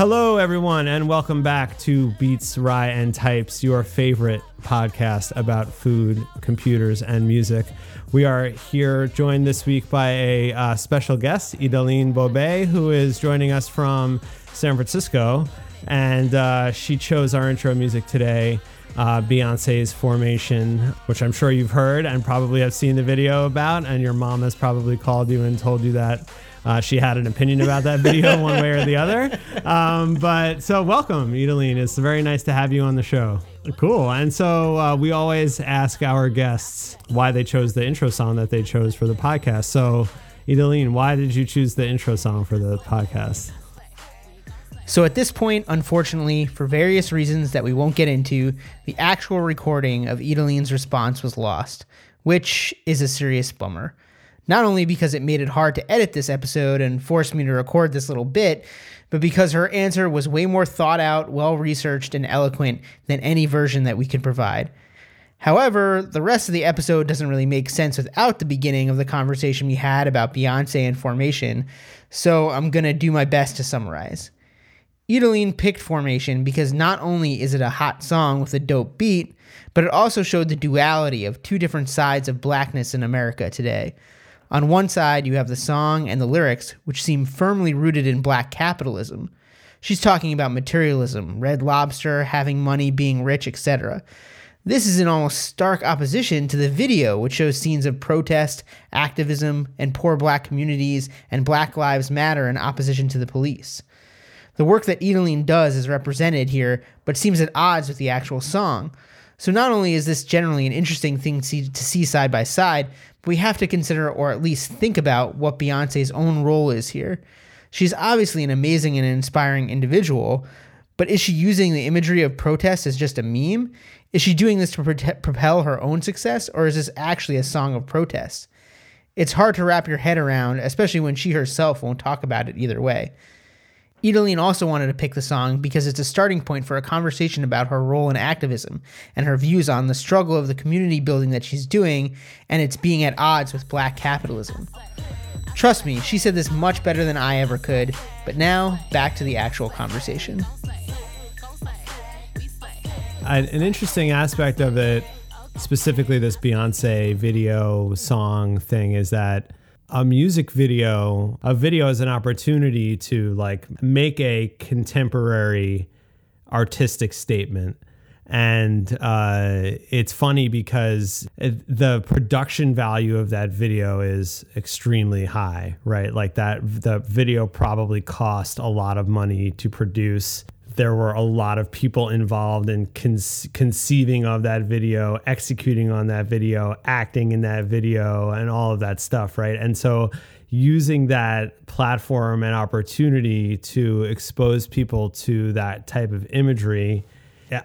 Hello, everyone, and welcome back to Beats, Rye, and Types, your favorite podcast about food, computers, and music. We are here joined this week by a uh, special guest, Idalin Bobé, who is joining us from San Francisco. And uh, she chose our intro music today, uh, Beyonce's Formation, which I'm sure you've heard and probably have seen the video about. And your mom has probably called you and told you that uh, she had an opinion about that video one way or the other. Um, but so welcome, Idalin. It's very nice to have you on the show. Cool. And so uh, we always ask our guests why they chose the intro song that they chose for the podcast. So, Idalin, why did you choose the intro song for the podcast? So at this point, unfortunately, for various reasons that we won't get into, the actual recording of Idalin's response was lost, which is a serious bummer. Not only because it made it hard to edit this episode and forced me to record this little bit, but because her answer was way more thought out, well researched, and eloquent than any version that we could provide. However, the rest of the episode doesn't really make sense without the beginning of the conversation we had about Beyonce and Formation, so I'm gonna do my best to summarize. Idalin picked Formation because not only is it a hot song with a dope beat, but it also showed the duality of two different sides of blackness in America today. On one side, you have the song and the lyrics, which seem firmly rooted in black capitalism. She's talking about materialism, red lobster, having money, being rich, etc. This is in almost stark opposition to the video, which shows scenes of protest, activism, and poor black communities and Black Lives Matter in opposition to the police. The work that Idalin does is represented here, but seems at odds with the actual song. So not only is this generally an interesting thing to see, side by side, we have to consider or at least think about what Beyonce's own role is here. She's obviously an amazing and inspiring individual, but is she using the imagery of protest as just a meme? Is she doing this to prote- propel her own success, or is this actually a song of protest? It's hard to wrap your head around, especially when she herself won't talk about it either way. Idalin also wanted to pick the song because it's a starting point for a conversation about her role in activism and her views on the struggle of the community building that she's doing and its being at odds with black capitalism. Trust me, she said this much better than I ever could, but now back to the actual conversation. An an interesting aspect of it, specifically this Beyonce video song thing, is that a music video, a video is an opportunity to like make a contemporary artistic statement. And uh, it's funny because it, the production value of that video is extremely high, right? Like that, the video probably cost a lot of money to produce there were a lot of people involved in con- conceiving of that video, executing on that video, acting in that video, and all of that stuff, right? And so using that platform and opportunity to expose people to that type of imagery,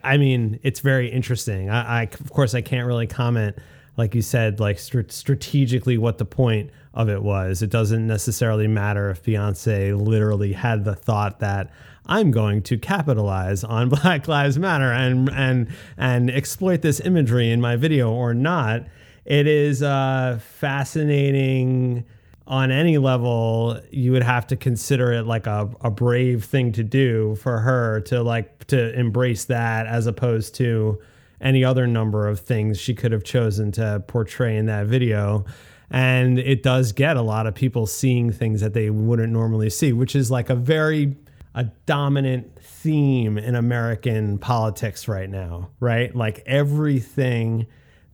I mean, it's very interesting. I, I of course, I can't really comment, like you said, like st- strategically what the point of it was. It doesn't necessarily matter if Beyonce literally had the thought that I'm going to capitalize on Black Lives Matter and and and exploit this imagery in my video or not. It is uh, fascinating on any level. You would have to consider it like a, a brave thing to do for her to like to embrace that as opposed to any other number of things she could have chosen to portray in that video and it does get a lot of people seeing things that they wouldn't normally see which is like a very a dominant theme in American politics right now, right? Like everything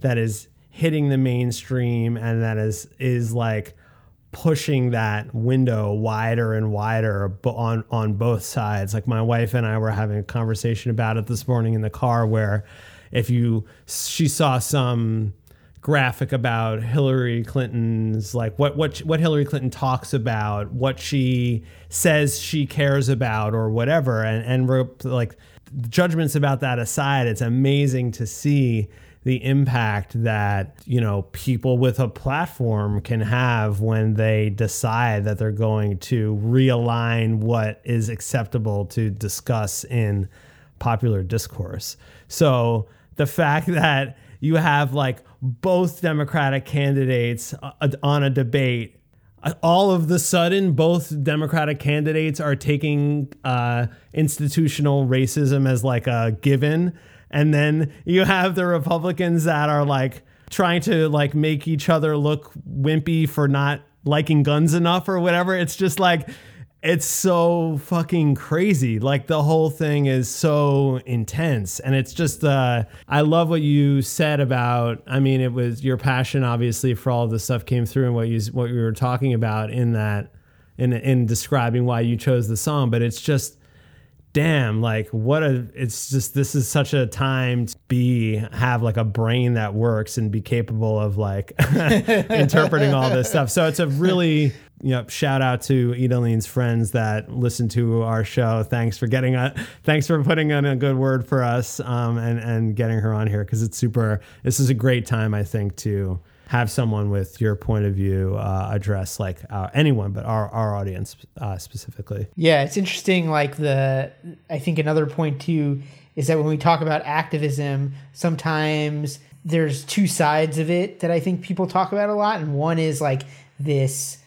that is hitting the mainstream and that is is like pushing that window wider and wider on on both sides. Like my wife and I were having a conversation about it this morning in the car where if you she saw some graphic about Hillary Clinton's like what what what Hillary Clinton talks about, what she says she cares about or whatever and and like judgments about that aside, it's amazing to see the impact that you know people with a platform can have when they decide that they're going to realign what is acceptable to discuss in popular discourse. So the fact that you have like both Democratic candidates uh, on a debate. All of the sudden both democratic candidates are taking uh, institutional racism as like a given. And then you have the republicans that are like trying to like make each other look wimpy for not liking guns enough or whatever. It's just like it's so fucking crazy. Like the whole thing is so intense. And it's just, uh, I love what you said about, I mean, it was your passion, obviously, for all of this stuff came through and what you, what you were talking about in that, in, in describing why you chose the song. But it's just, damn, like what a, it's just, this is such a time to be, have like a brain that works and be capable of like interpreting all this stuff. So it's a really, Yep. Shout out to Idalin's friends that listen to our show. Thanks for getting a thanks for putting in a good word for us um, and and getting her on here because it's super. This is a great time I think to have someone with your point of view uh, address like uh, anyone but our, our audience uh, specifically yeah it's interesting like the i think another point too is that when we talk about activism sometimes there's two sides of it that i think people talk about a lot and one is like this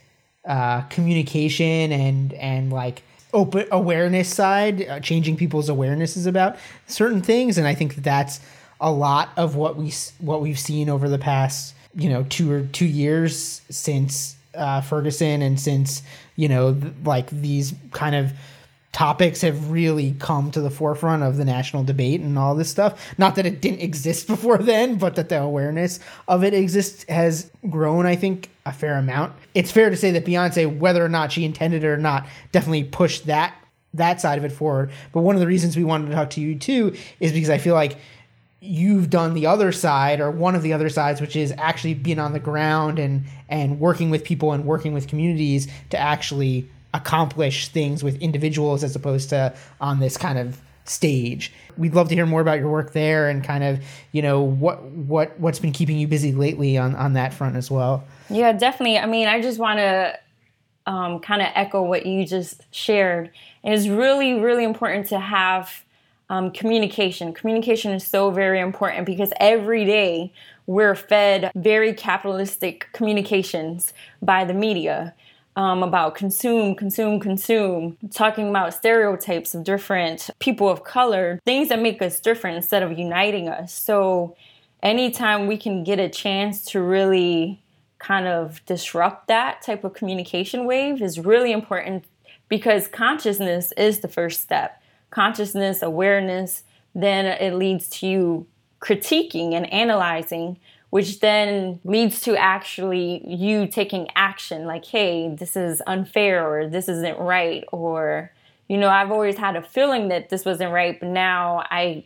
uh, communication and and like open awareness side, uh, changing people's awarenesses about certain things, and I think that that's a lot of what we what we've seen over the past you know two or two years since uh, Ferguson and since you know th- like these kind of topics have really come to the forefront of the national debate and all this stuff. Not that it didn't exist before then, but that the awareness of it exists has grown, I think, a fair amount. It's fair to say that Beyonce, whether or not she intended it or not, definitely pushed that that side of it forward. But one of the reasons we wanted to talk to you too is because I feel like you've done the other side or one of the other sides which is actually being on the ground and and working with people and working with communities to actually accomplish things with individuals as opposed to on this kind of stage. We'd love to hear more about your work there and kind of, you know, what what what's been keeping you busy lately on on that front as well. Yeah, definitely. I mean, I just want to um, kind of echo what you just shared. It's really, really important to have um, communication. Communication is so very important because every day we're fed very capitalistic communications by the media um, about consume, consume, consume, talking about stereotypes of different people of color, things that make us different instead of uniting us. So, anytime we can get a chance to really kind of disrupt that type of communication wave is really important because consciousness is the first step. Consciousness, awareness, then it leads to you critiquing and analyzing which then leads to actually you taking action like, hey, this is unfair or this isn't right or you know, I've always had a feeling that this wasn't right, but now I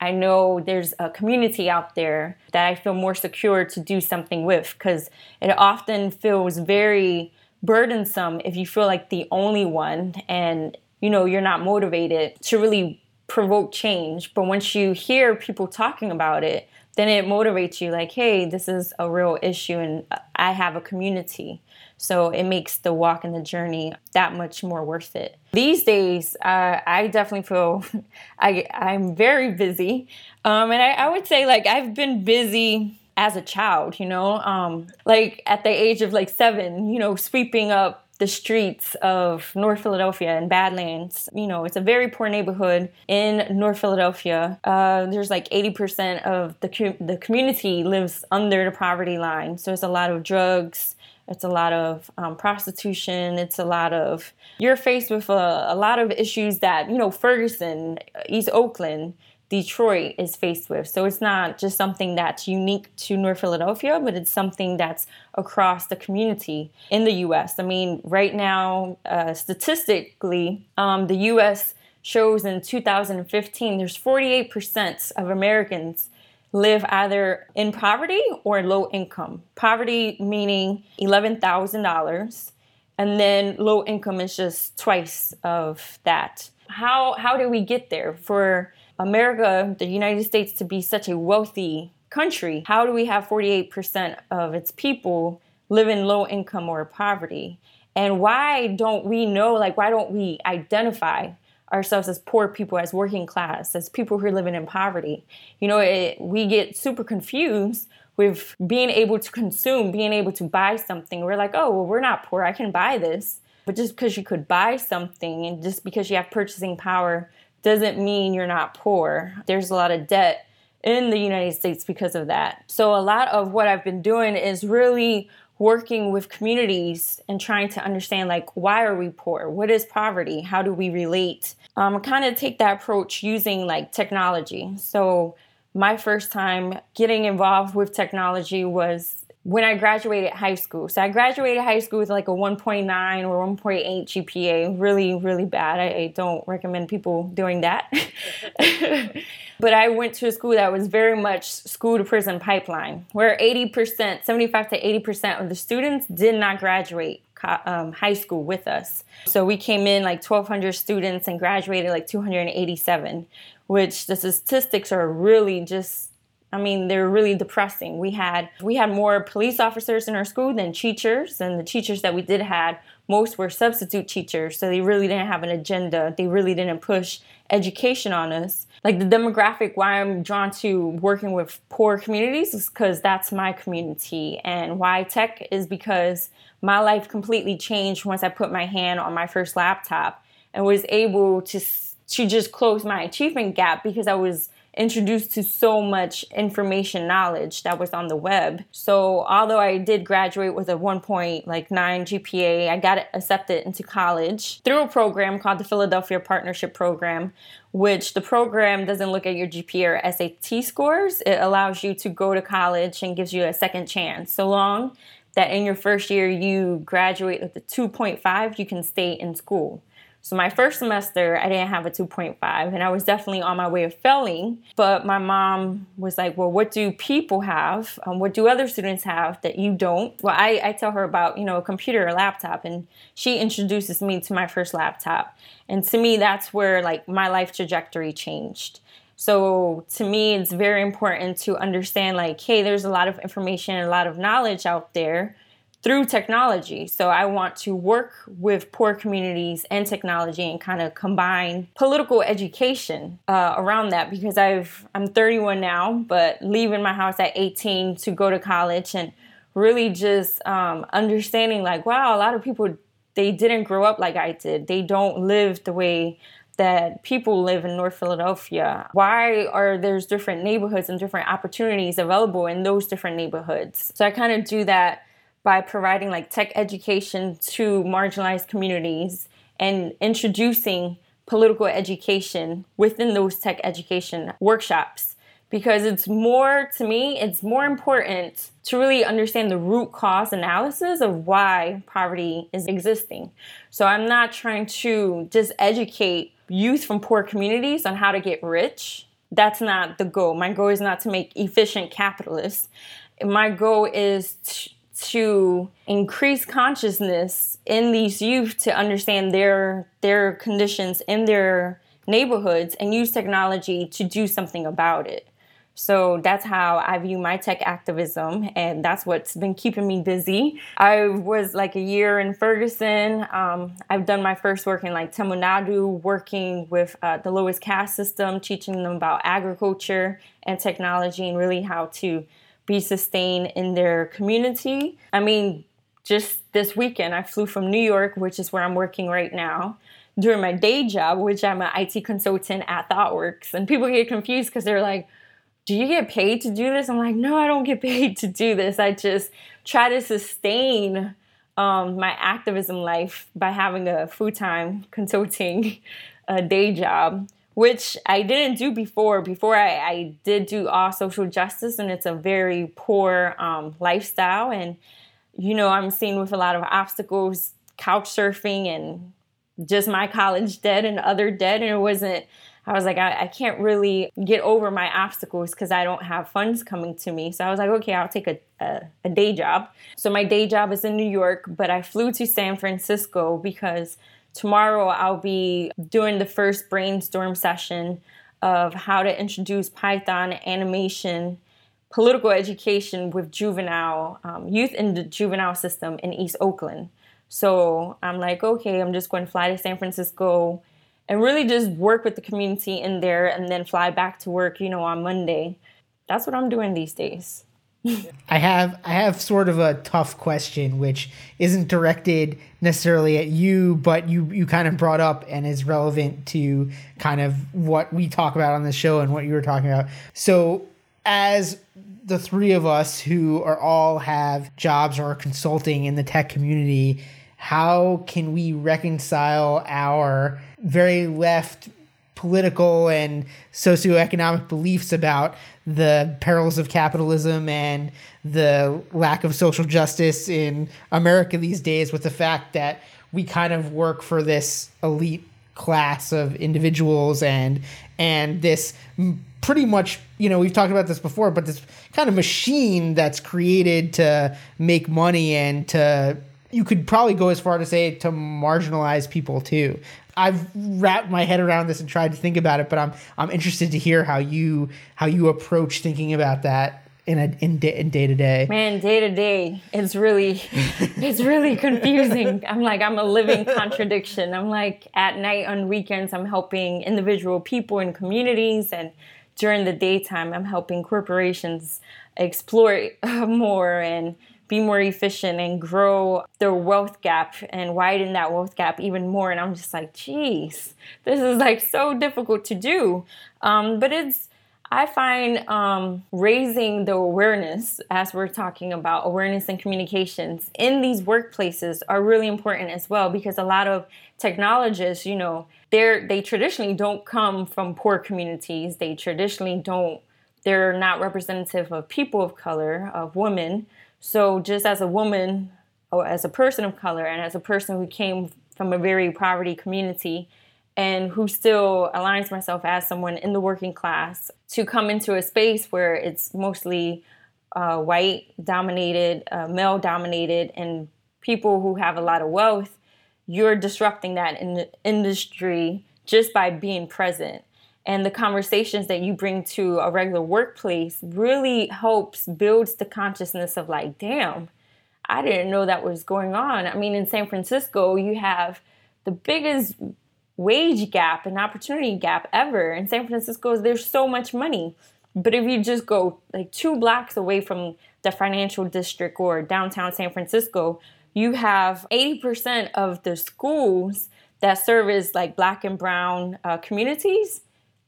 I know there's a community out there that I feel more secure to do something with because it often feels very burdensome if you feel like the only one and you know you're not motivated to really provoke change. But once you hear people talking about it, then it motivates you like, hey, this is a real issue and I have a community. So it makes the walk and the journey that much more worth it. These days, uh, I definitely feel I, I'm very busy. Um, and I, I would say, like, I've been busy as a child, you know, um, like at the age of like seven, you know, sweeping up the streets of North Philadelphia and Badlands. You know, it's a very poor neighborhood in North Philadelphia. Uh, there's like 80% of the, com- the community lives under the poverty line. So it's a lot of drugs. It's a lot of um, prostitution. It's a lot of, you're faced with a, a lot of issues that, you know, Ferguson, East Oakland, Detroit is faced with. So it's not just something that's unique to North Philadelphia, but it's something that's across the community in the US. I mean, right now, uh, statistically, um, the US shows in 2015 there's 48% of Americans live either in poverty or low income. Poverty meaning $11,000, and then low income is just twice of that. how how do we get there for America, the United States to be such a wealthy country? How do we have 48% of its people live in low income or poverty? And why don't we know like why don't we identify ourselves as poor people, as working class, as people who are living in poverty? You know, it, we get super confused with being able to consume, being able to buy something. We're like, oh, well, we're not poor. I can buy this. But just because you could buy something and just because you have purchasing power doesn't mean you're not poor. There's a lot of debt in the United States because of that. So, a lot of what I've been doing is really working with communities and trying to understand like why are we poor what is poverty how do we relate um, kind of take that approach using like technology so my first time getting involved with technology was when I graduated high school. So I graduated high school with like a 1.9 or 1.8 GPA, really, really bad. I, I don't recommend people doing that. but I went to a school that was very much school to prison pipeline, where 80%, 75 to 80% of the students did not graduate um, high school with us. So we came in like 1,200 students and graduated like 287, which the statistics are really just I mean, they're really depressing. We had we had more police officers in our school than teachers, and the teachers that we did had most were substitute teachers, so they really didn't have an agenda. They really didn't push education on us. Like the demographic, why I'm drawn to working with poor communities is because that's my community, and why tech is because my life completely changed once I put my hand on my first laptop and was able to to just close my achievement gap because I was introduced to so much information knowledge that was on the web. So although I did graduate with a 1.9 GPA, I got accepted into college through a program called the Philadelphia Partnership Program, which the program doesn't look at your GPA or SAT scores. It allows you to go to college and gives you a second chance. So long that in your first year you graduate with a 2.5, you can stay in school. So my first semester, I didn't have a 2.5, and I was definitely on my way of failing. But my mom was like, "Well, what do people have? Um, what do other students have that you don't?" Well, I, I tell her about you know a computer, a laptop, and she introduces me to my first laptop. And to me, that's where like my life trajectory changed. So to me, it's very important to understand like, hey, there's a lot of information, a lot of knowledge out there through technology. So I want to work with poor communities and technology and kind of combine political education uh, around that because I've I'm 31 now, but leaving my house at 18 to go to college and really just um, understanding like wow, a lot of people they didn't grow up like I did. They don't live the way that people live in North Philadelphia. Why are there's different neighborhoods and different opportunities available in those different neighborhoods? So I kind of do that by providing like tech education to marginalized communities and introducing political education within those tech education workshops. Because it's more to me it's more important to really understand the root cause analysis of why poverty is existing. So i'm not trying to just educate youth from poor communities on how to get rich. That's not the goal. My goal is not to make efficient capitalists. My goal is to, increase consciousness in these youth to understand their their conditions in their neighborhoods and use technology to do something about it. So that's how I view my tech activism, and that's what's been keeping me busy. I was like a year in Ferguson. Um, I've done my first work in like Tamil Nadu, working with uh, the lowest caste system, teaching them about agriculture and technology, and really how to be sustained in their community. I mean, just this weekend, I flew from New York, which is where I'm working right now, during my day job, which I'm an IT consultant at ThoughtWorks. And people get confused because they're like, do you get paid to do this? I'm like, no, I don't get paid to do this. I just try to sustain um, my activism life by having a full time consulting uh, day job which I didn't do before. Before I, I, did do all social justice, and it's a very poor um, lifestyle. And you know, I'm seeing with a lot of obstacles, couch surfing, and just my college debt and other debt. And it wasn't. I was like, I, I can't really get over my obstacles because I don't have funds coming to me. So I was like, okay, I'll take a, a, a day job. So my day job is in New York, but I flew to San Francisco because tomorrow I'll be doing the first brainstorm session of how to introduce Python animation political education with juvenile um, youth in the juvenile system in East Oakland. So I'm like, okay, I'm just going to fly to San Francisco and really just work with the community in there and then fly back to work, you know, on Monday. That's what I'm doing these days. I have I have sort of a tough question which isn't directed necessarily at you but you you kind of brought up and is relevant to kind of what we talk about on the show and what you were talking about. So as the three of us who are all have jobs or are consulting in the tech community, how can we reconcile our very left political and socioeconomic beliefs about the perils of capitalism and the lack of social justice in America these days with the fact that we kind of work for this elite class of individuals and and this pretty much, you know, we've talked about this before, but this kind of machine that's created to make money and to, you could probably go as far to say to marginalize people too. I've wrapped my head around this and tried to think about it, but I'm I'm interested to hear how you how you approach thinking about that in a in day, in day to day. Man, day to day, it's really it's really confusing. I'm like I'm a living contradiction. I'm like at night on weekends, I'm helping individual people in communities and during the daytime, I'm helping corporations explore uh, more and be more efficient and grow their wealth gap and widen that wealth gap even more. And I'm just like, geez, this is like so difficult to do. Um, but it's, I find um, raising the awareness, as we're talking about awareness and communications in these workplaces, are really important as well because a lot of technologists, you know, they're they traditionally don't come from poor communities. They traditionally don't they're not representative of people of color, of women. So just as a woman or as a person of color and as a person who came from a very poverty community and who still aligns myself as someone in the working class to come into a space where it's mostly uh, white dominated, uh, male dominated, and people who have a lot of wealth you're disrupting that in the industry just by being present. And the conversations that you bring to a regular workplace really helps builds the consciousness of like, damn, I didn't know that was going on. I mean, in San Francisco, you have the biggest wage gap and opportunity gap ever. In San Francisco, there's so much money. But if you just go like two blocks away from the financial district or downtown San Francisco, you have 80% of the schools that service like black and brown uh, communities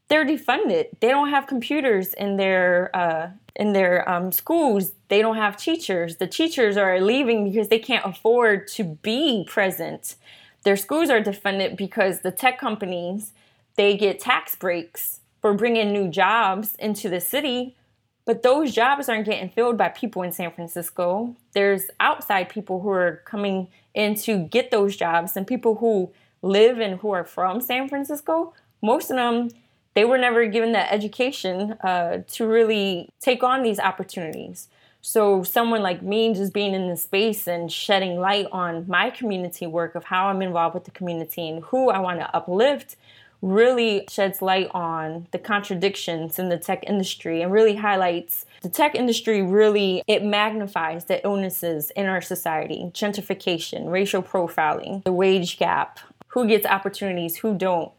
they're defunded. They don't have computers in their uh, in their um, schools. They don't have teachers. The teachers are leaving because they can't afford to be present. Their schools are defunded because the tech companies they get tax breaks for bringing new jobs into the city. But those jobs aren't getting filled by people in San Francisco. There's outside people who are coming in to get those jobs, and people who live and who are from San Francisco, most of them, they were never given that education uh, to really take on these opportunities. So, someone like me just being in this space and shedding light on my community work of how I'm involved with the community and who I want to uplift really sheds light on the contradictions in the tech industry and really highlights the tech industry really it magnifies the illnesses in our society gentrification racial profiling the wage gap who gets opportunities who don't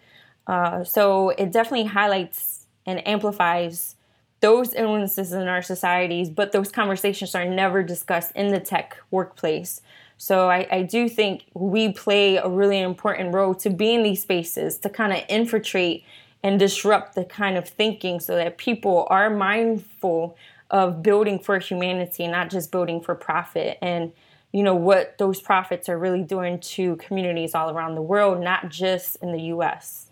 uh, so it definitely highlights and amplifies those illnesses in our societies but those conversations are never discussed in the tech workplace so I, I do think we play a really important role to be in these spaces to kind of infiltrate and disrupt the kind of thinking so that people are mindful of building for humanity, not just building for profit. And you know what those profits are really doing to communities all around the world, not just in the U.S.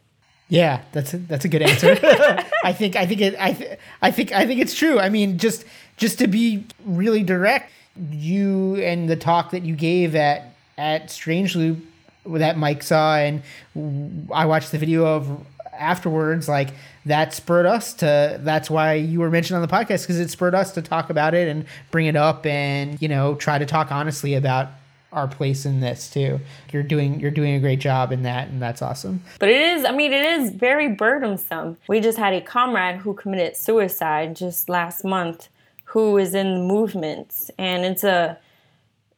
Yeah, that's a, that's a good answer. I think I think it I th- I think I think it's true. I mean, just just to be really direct, you and the talk that you gave at at Strange Loop that Mike saw and I watched the video of afterwards like that spurred us to that's why you were mentioned on the podcast because it spurred us to talk about it and bring it up and you know try to talk honestly about our place in this too. You're doing you're doing a great job in that, and that's awesome. But it is, I mean, it is very burdensome. We just had a comrade who committed suicide just last month, who is in the movement, and it's a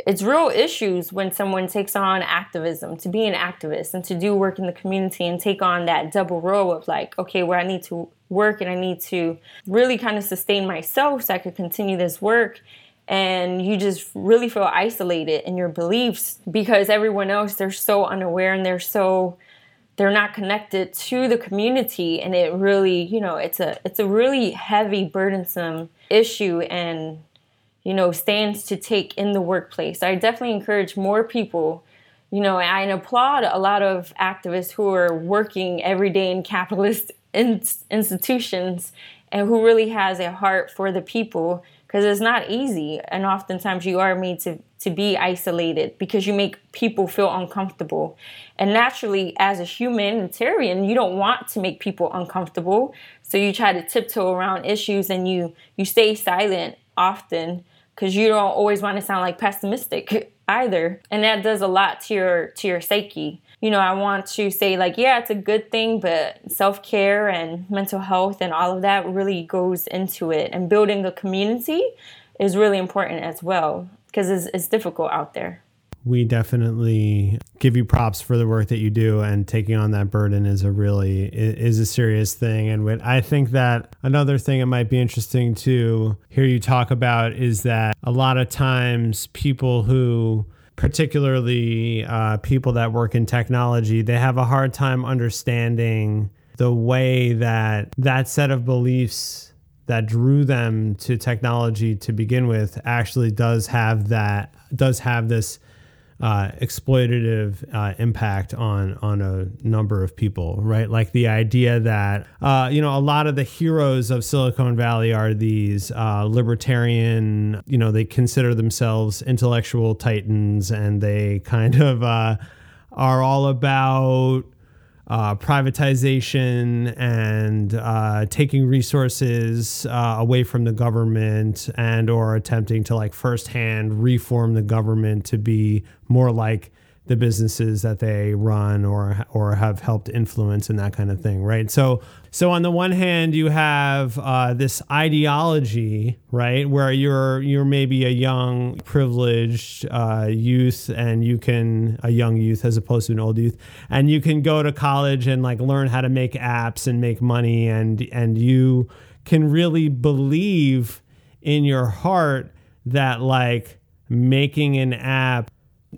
it's real issues when someone takes on activism to be an activist and to do work in the community and take on that double role of like okay where i need to work and i need to really kind of sustain myself so i could continue this work and you just really feel isolated in your beliefs because everyone else they're so unaware and they're so they're not connected to the community and it really you know it's a it's a really heavy burdensome issue and you know, stands to take in the workplace. I definitely encourage more people, you know, I applaud a lot of activists who are working every day in capitalist in- institutions and who really has a heart for the people because it's not easy and oftentimes you are made to, to be isolated because you make people feel uncomfortable. And naturally as a humanitarian you don't want to make people uncomfortable. So you try to tiptoe around issues and you you stay silent often because you don't always want to sound like pessimistic either. And that does a lot to your to your psyche you know i want to say like yeah it's a good thing but self-care and mental health and all of that really goes into it. And building a community is really important as well because it's, it's difficult out there. We definitely give you props for the work that you do and taking on that burden is a really is a serious thing. And i think that another thing it might be interesting to hear you talk about is that a lot of times people who particularly uh, people that work in technology they have a hard time understanding the way that that set of beliefs that drew them to technology to begin with actually does have that does have this uh, exploitative uh, impact on on a number of people, right? Like the idea that uh, you know a lot of the heroes of Silicon Valley are these uh, libertarian, you know, they consider themselves intellectual titans, and they kind of uh, are all about uh, privatization and uh, taking resources uh, away from the government and or attempting to like firsthand reform the government to be more like the businesses that they run or or have helped influence and that kind of thing, right? So so on the one hand, you have uh, this ideology, right, where you're you're maybe a young privileged uh, youth, and you can a young youth as opposed to an old youth, and you can go to college and like learn how to make apps and make money, and and you can really believe in your heart that like making an app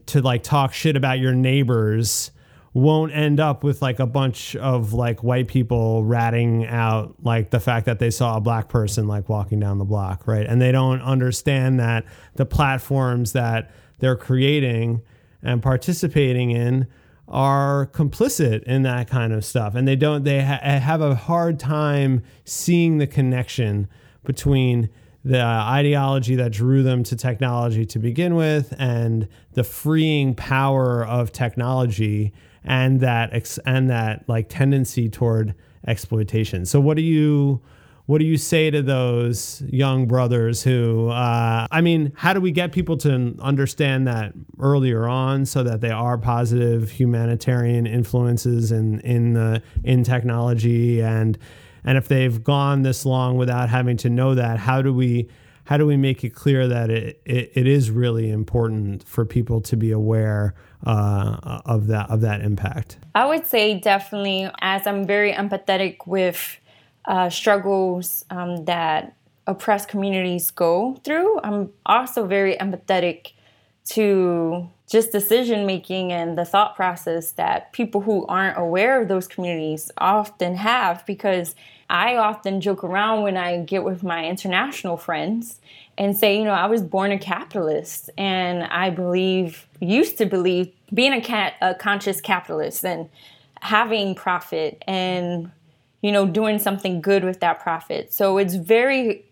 to like talk shit about your neighbors won't end up with like a bunch of like white people ratting out like the fact that they saw a black person like walking down the block, right? And they don't understand that the platforms that they're creating and participating in are complicit in that kind of stuff and they don't they ha- have a hard time seeing the connection between the ideology that drew them to technology to begin with and the freeing power of technology and that ex- and that like tendency toward exploitation. So what do you what do you say to those young brothers who uh, I mean, how do we get people to understand that earlier on so that they are positive humanitarian influences in in the in technology and and if they've gone this long without having to know that, how do we how do we make it clear that it, it, it is really important for people to be aware uh, of that of that impact? I would say definitely, as I'm very empathetic with uh, struggles um, that oppressed communities go through. I'm also very empathetic to just decision making and the thought process that people who aren't aware of those communities often have because I often joke around when I get with my international friends and say, you know, I was born a capitalist and I believe, used to believe, being a, a conscious capitalist and having profit and, you know, doing something good with that profit. So it's very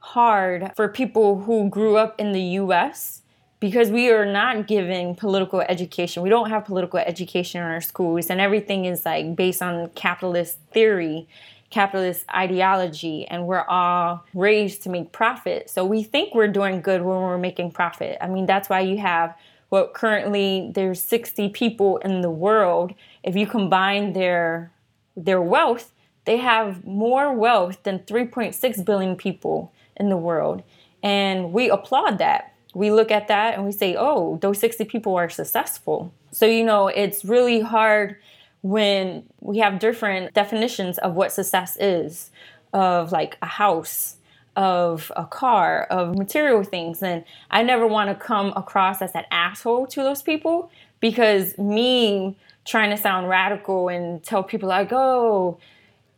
hard for people who grew up in the US because we are not given political education. We don't have political education in our schools, and everything is like based on capitalist theory, capitalist ideology, and we're all raised to make profit. So we think we're doing good when we're making profit. I mean, that's why you have Well, currently there's 60 people in the world. If you combine their their wealth, they have more wealth than 3.6 billion people in the world. And we applaud that. We look at that and we say, oh, those 60 people are successful. So, you know, it's really hard when we have different definitions of what success is of like a house, of a car, of material things. And I never want to come across as an asshole to those people because me trying to sound radical and tell people like, oh,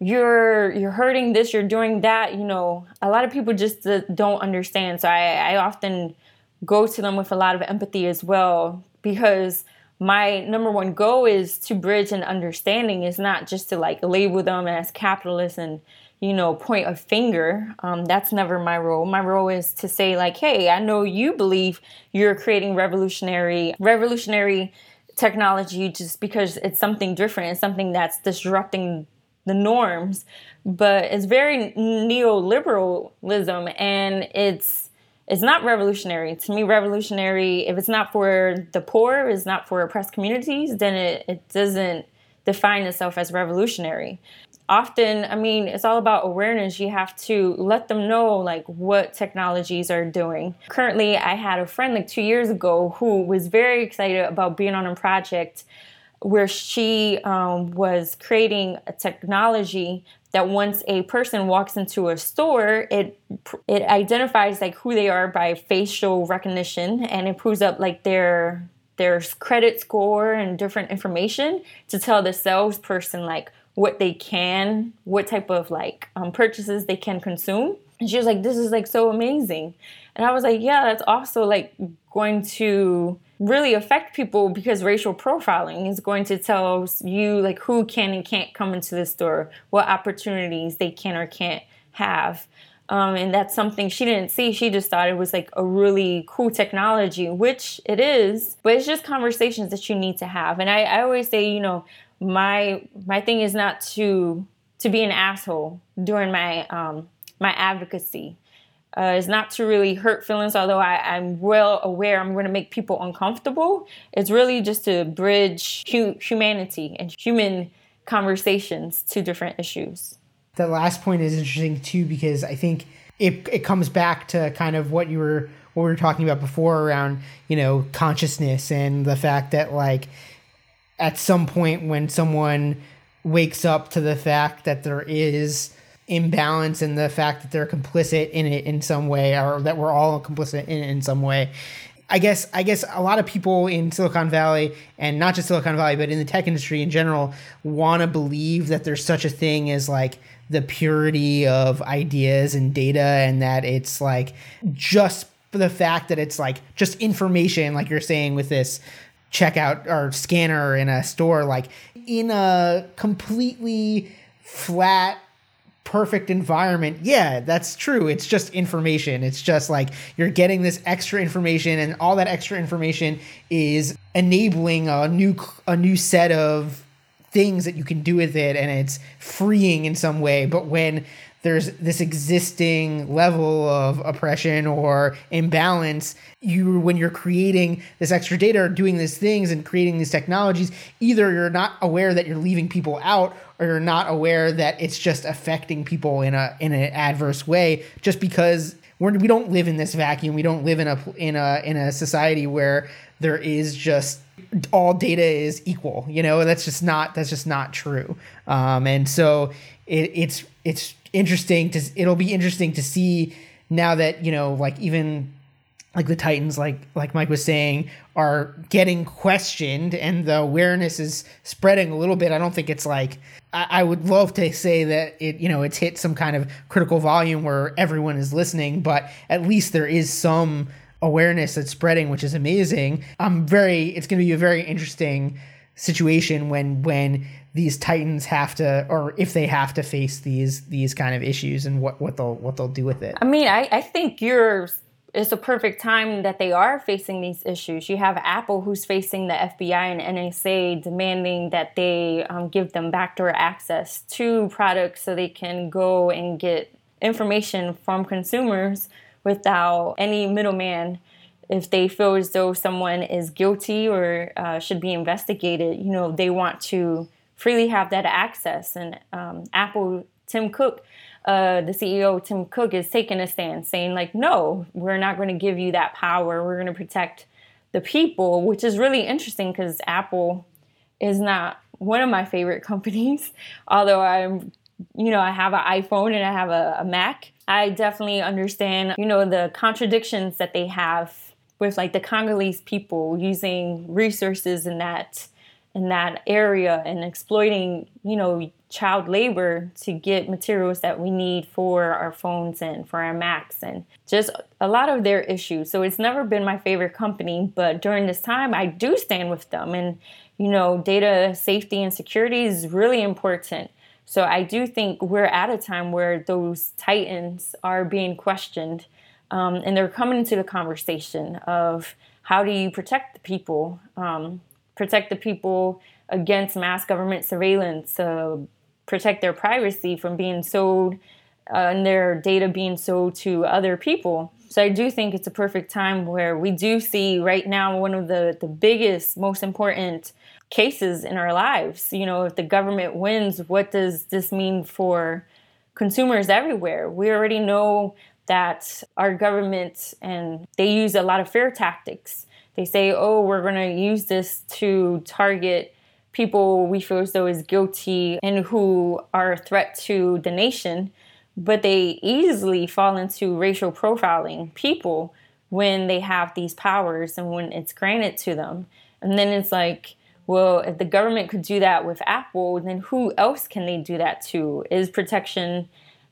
you're you're hurting this, you're doing that, you know, a lot of people just uh, don't understand. So I, I often go to them with a lot of empathy as well because my number one goal is to bridge an understanding. Is not just to like label them as capitalists and you know point a finger. Um, that's never my role. My role is to say like hey i know you believe you're creating revolutionary revolutionary technology just because it's something different it's something that's disrupting the norms. But it's very neoliberalism and it's it's not revolutionary. To me, revolutionary, if it's not for the poor, it's not for oppressed communities, then it, it doesn't define itself as revolutionary. Often, I mean, it's all about awareness. You have to let them know like what technologies are doing. Currently, I had a friend like two years ago who was very excited about being on a project where she um, was creating a technology that once a person walks into a store, it it identifies like who they are by facial recognition, and it pulls up like their their credit score and different information to tell the salesperson like what they can, what type of like um, purchases they can consume. And she was like, "This is like so amazing," and I was like, "Yeah, that's also like going to." Really affect people because racial profiling is going to tell you like who can and can't come into the store, what opportunities they can or can't have. Um, and that's something she didn't see. She just thought it was like a really cool technology, which it is. But it's just conversations that you need to have. And I, I always say, you know, my my thing is not to to be an asshole during my um, my advocacy uh, is not to really hurt feelings, although I, am well aware I'm going to make people uncomfortable. It's really just to bridge hu- humanity and human conversations to different issues. The last point is interesting too because I think it it comes back to kind of what you were what we were talking about before around you know consciousness and the fact that like at some point when someone wakes up to the fact that there is imbalance and the fact that they're complicit in it in some way or that we're all complicit in it in some way. I guess I guess a lot of people in Silicon Valley and not just Silicon Valley but in the tech industry in general want to believe that there's such a thing as like the purity of ideas and data and that it's like just the fact that it's like just information like you're saying with this checkout or scanner in a store like in a completely flat perfect environment. Yeah, that's true. It's just information. It's just like you're getting this extra information and all that extra information is enabling a new a new set of things that you can do with it and it's freeing in some way. But when there's this existing level of oppression or imbalance you when you're creating this extra data or doing these things and creating these technologies either you're not aware that you're leaving people out or not aware that it's just affecting people in a in an adverse way just because we're, we don't live in this vacuum. We don't live in a in a in a society where there is just all data is equal you know? That's just not that's just not true. Um, and so it, it's it's interesting to it'll be interesting to see now that you know like even like the titans like like mike was saying are getting questioned and the awareness is spreading a little bit. I don't think it's like I, I would love to say that it you know it's hit some kind of critical volume where everyone is listening but at least there is some awareness that's spreading which is amazing. I'm very it's going to be a very interesting situation when when these titans have to or if they have to face these these kind of issues and what what they'll what they'll do with it. I mean i i think you're it's a perfect time that they are facing these issues. You have Apple, who's facing the FBI and NSA, demanding that they um, give them backdoor access to products so they can go and get information from consumers without any middleman if they feel as though someone is guilty or uh, should be investigated, you know, they want to freely have that access. And um, Apple, Tim Cook, uh, the CEO, Tim Cook, is taking a stand saying, like, no, we're not going to give you that power. We're going to protect the people, which is really interesting because Apple is not one of my favorite companies, although I'm you know, I have an iPhone and I have a, a, Mac. I definitely understand, you know, the contradictions that they have with like the Congolese people using resources in that in that area and exploiting, you know, child labor to get materials that we need for our phones and for our Macs and just a lot of their issues. So it's never been my favorite company, but during this time I do stand with them and you know, data safety and security is really important. So I do think we're at a time where those titans are being questioned um, and they're coming into the conversation of how do you protect the people, um, protect the people against mass government surveillance, uh, protect their privacy from being sold uh, and their data being sold to other people. So I do think it's a perfect time where we do see right now one of the, the biggest, most important cases in our lives. You know, if the government wins, what does this mean for consumers everywhere? We already know that our government and they use a lot of fear tactics. They say, oh, we're going to use this to target people we feel as though is guilty and who are a threat to the nation. But they easily fall into racial profiling people when they have these powers and when it's granted to them. And then it's like, well, if the government could do that with Apple, then who else can they do that to? Is protection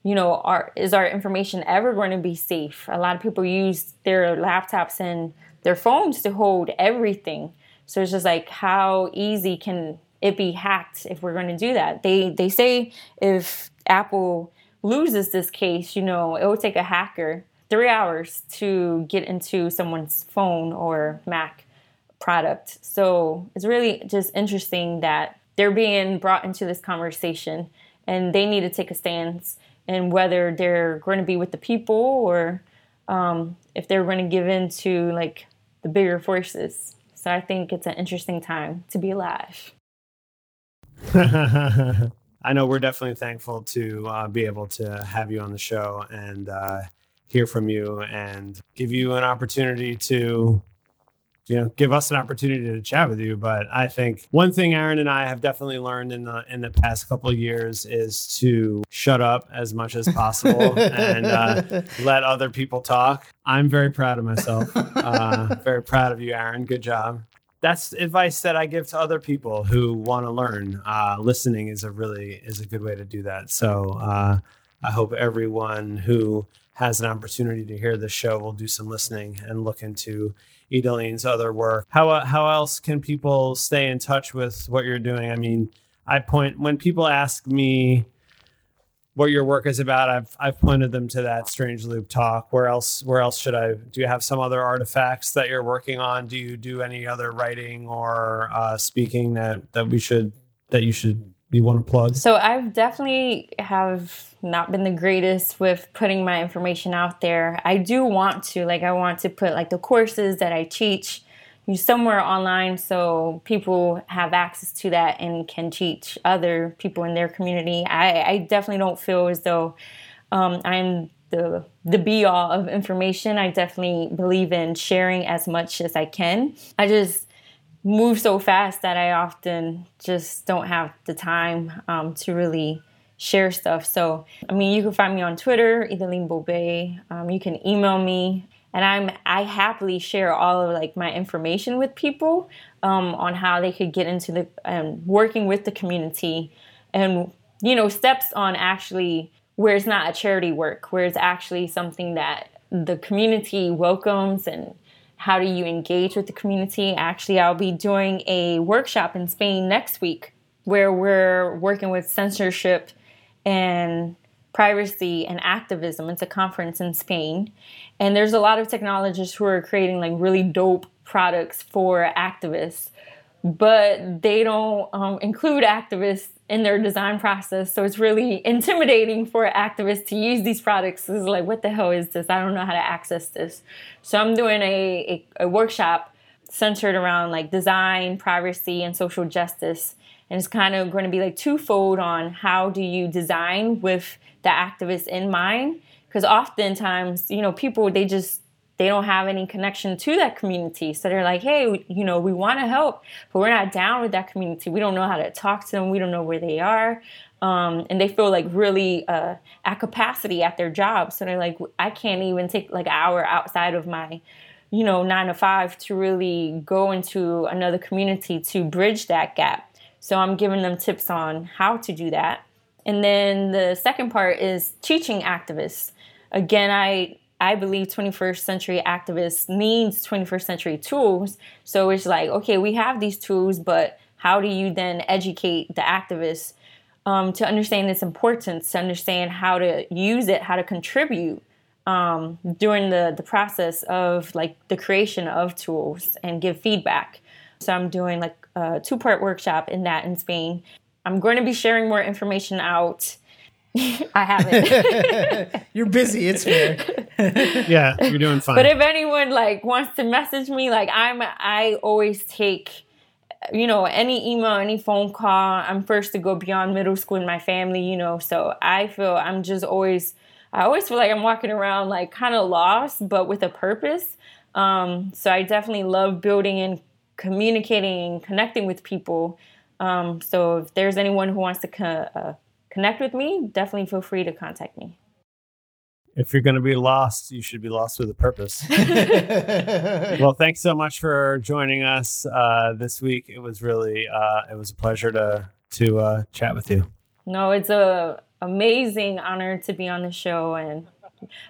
you know, our, is our information ever going to be safe? A lot of people use their laptops and their phones to hold everything. So it's just like, how easy can it be hacked if we're going to do that? They they say if Apple loses this case, you know, it will take a hacker three hours to get into someone's phone or Mac product. So it's really just interesting that they're being brought into this conversation and they need to take a stance and whether they're going to be with the people or um, if they're going to give in to like the bigger forces. So I think it's an interesting time to be alive. I know we're definitely thankful to uh, be able to have you on the show and uh, hear from you and give you an opportunity to you know give us an opportunity to chat with you. But i think one thing aaron and i have definitely learned in the in the past couple of years is to shut up as much as possible and uh, let other people talk. I'm very proud of myself. Uh, very proud of you aaron. Good job. That's advice that i give to other people who want to learn. Uh, listening is a really is a good way to do that. So uh, i hope everyone who has an opportunity to hear this show will do some listening and look into Idalin's other work. How uh, how else can people stay in touch with what you're doing? I mean, I point when people ask me what your work is about, I've I've pointed them to that Strange Loop talk. Where else where else should I? Do you have some other artifacts that you're working on? Do you do any other writing or uh, speaking that that we should that you should you want to plug? So I've definitely have not been the greatest with putting my information out there. I do want to, like, I want to put like the courses that I teach somewhere online so people have access to that and can teach other people in their community. I, I definitely don't feel as though um, I'm the the be all of information. I definitely believe in sharing as much as I can. I just move so fast that I often just don't have the time um, to really share stuff. So, I mean, you can find me on Twitter, Idalin Bobé. Um, you can email me, and I'm I happily share all of like my information with people um, on how they could get into the um, working with the community, and you know, steps on actually where it's not a charity work, where it's actually something that the community welcomes and how do you engage with the community? Actually, I'll be doing a workshop in Spain next week where we're working with censorship and privacy and activism. It's a conference in Spain. And there's a lot of technologists who are creating like really dope products for activists, but they don't um, include activists in their design process. So it's really intimidating for activists to use these products. It's like, what the hell is this? I don't know how to access this. So I'm doing a, a, a workshop centered around like design, privacy, and social justice. And it's kind of going to be like twofold on how do you design with the activists in mind. Because oftentimes, you know, people, they just they don't have any connection to that community. So they're like, hey, you know, we want to help, but we're not down with that community. We don't know how to talk to them. We don't know where they are. Um, and they feel like really uh, at capacity at their job. So they're like, I can't even take like an hour outside of my, you know, nine to five to really go into another community to bridge that gap. So I'm giving them tips on how to do that. And then the second part is teaching activists. Again, I I believe 21st century activists needs 21st century tools. So it's like, okay, we have these tools, but how do you then educate the activists um, to understand its importance, to understand how to use it, how to contribute um, during the, the process of like the creation of tools and give feedback. So I'm doing like a two part workshop in that in Spain. I'm going to be sharing more information out I haven't. You're busy. It's fair. yeah, you're doing fine. But if anyone like wants to message me, like I'm, I always take, you know, any email, any phone call. I'm first to go beyond middle school in my family, you know. So I feel I'm just always, I always feel like I'm walking around like kind of lost, but with a purpose. Um, so I definitely love building and communicating and connecting with people. Um, so if there's anyone who wants to co- uh, connect with me, definitely feel free to contact me. If you're going to be lost, you should be lost with a purpose. well, thanks so much for joining us uh, this week. It was really uh, it was a pleasure to to uh, chat with you. No, it's a amazing honor to be on the show and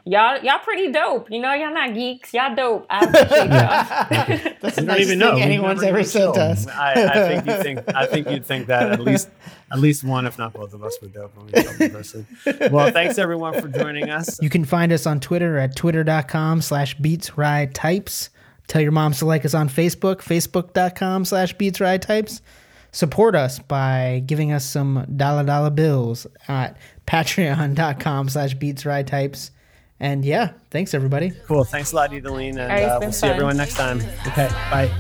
y'all y'all pretty dope. You know, y'all not geeks. Y'all dope. I appreciate y'all. That's don't even know anyone's ever said to us. I, I, think you think I think you'd think that at least at least one, if not both of us, were dope when we talk in person. Well, thanks everyone for joining us. You can find us on Twitter at twitter.com slash beats rye types. Tell your moms to like us on Facebook, facebook.com slash beats rye types. Support us by giving us some dollar dollar bills at patreon.com slash beats rye types. And yeah, thanks everybody. Cool. Thanks a lot, Idalin. And right, uh, we'll fun. see everyone next time. Okay. Bye.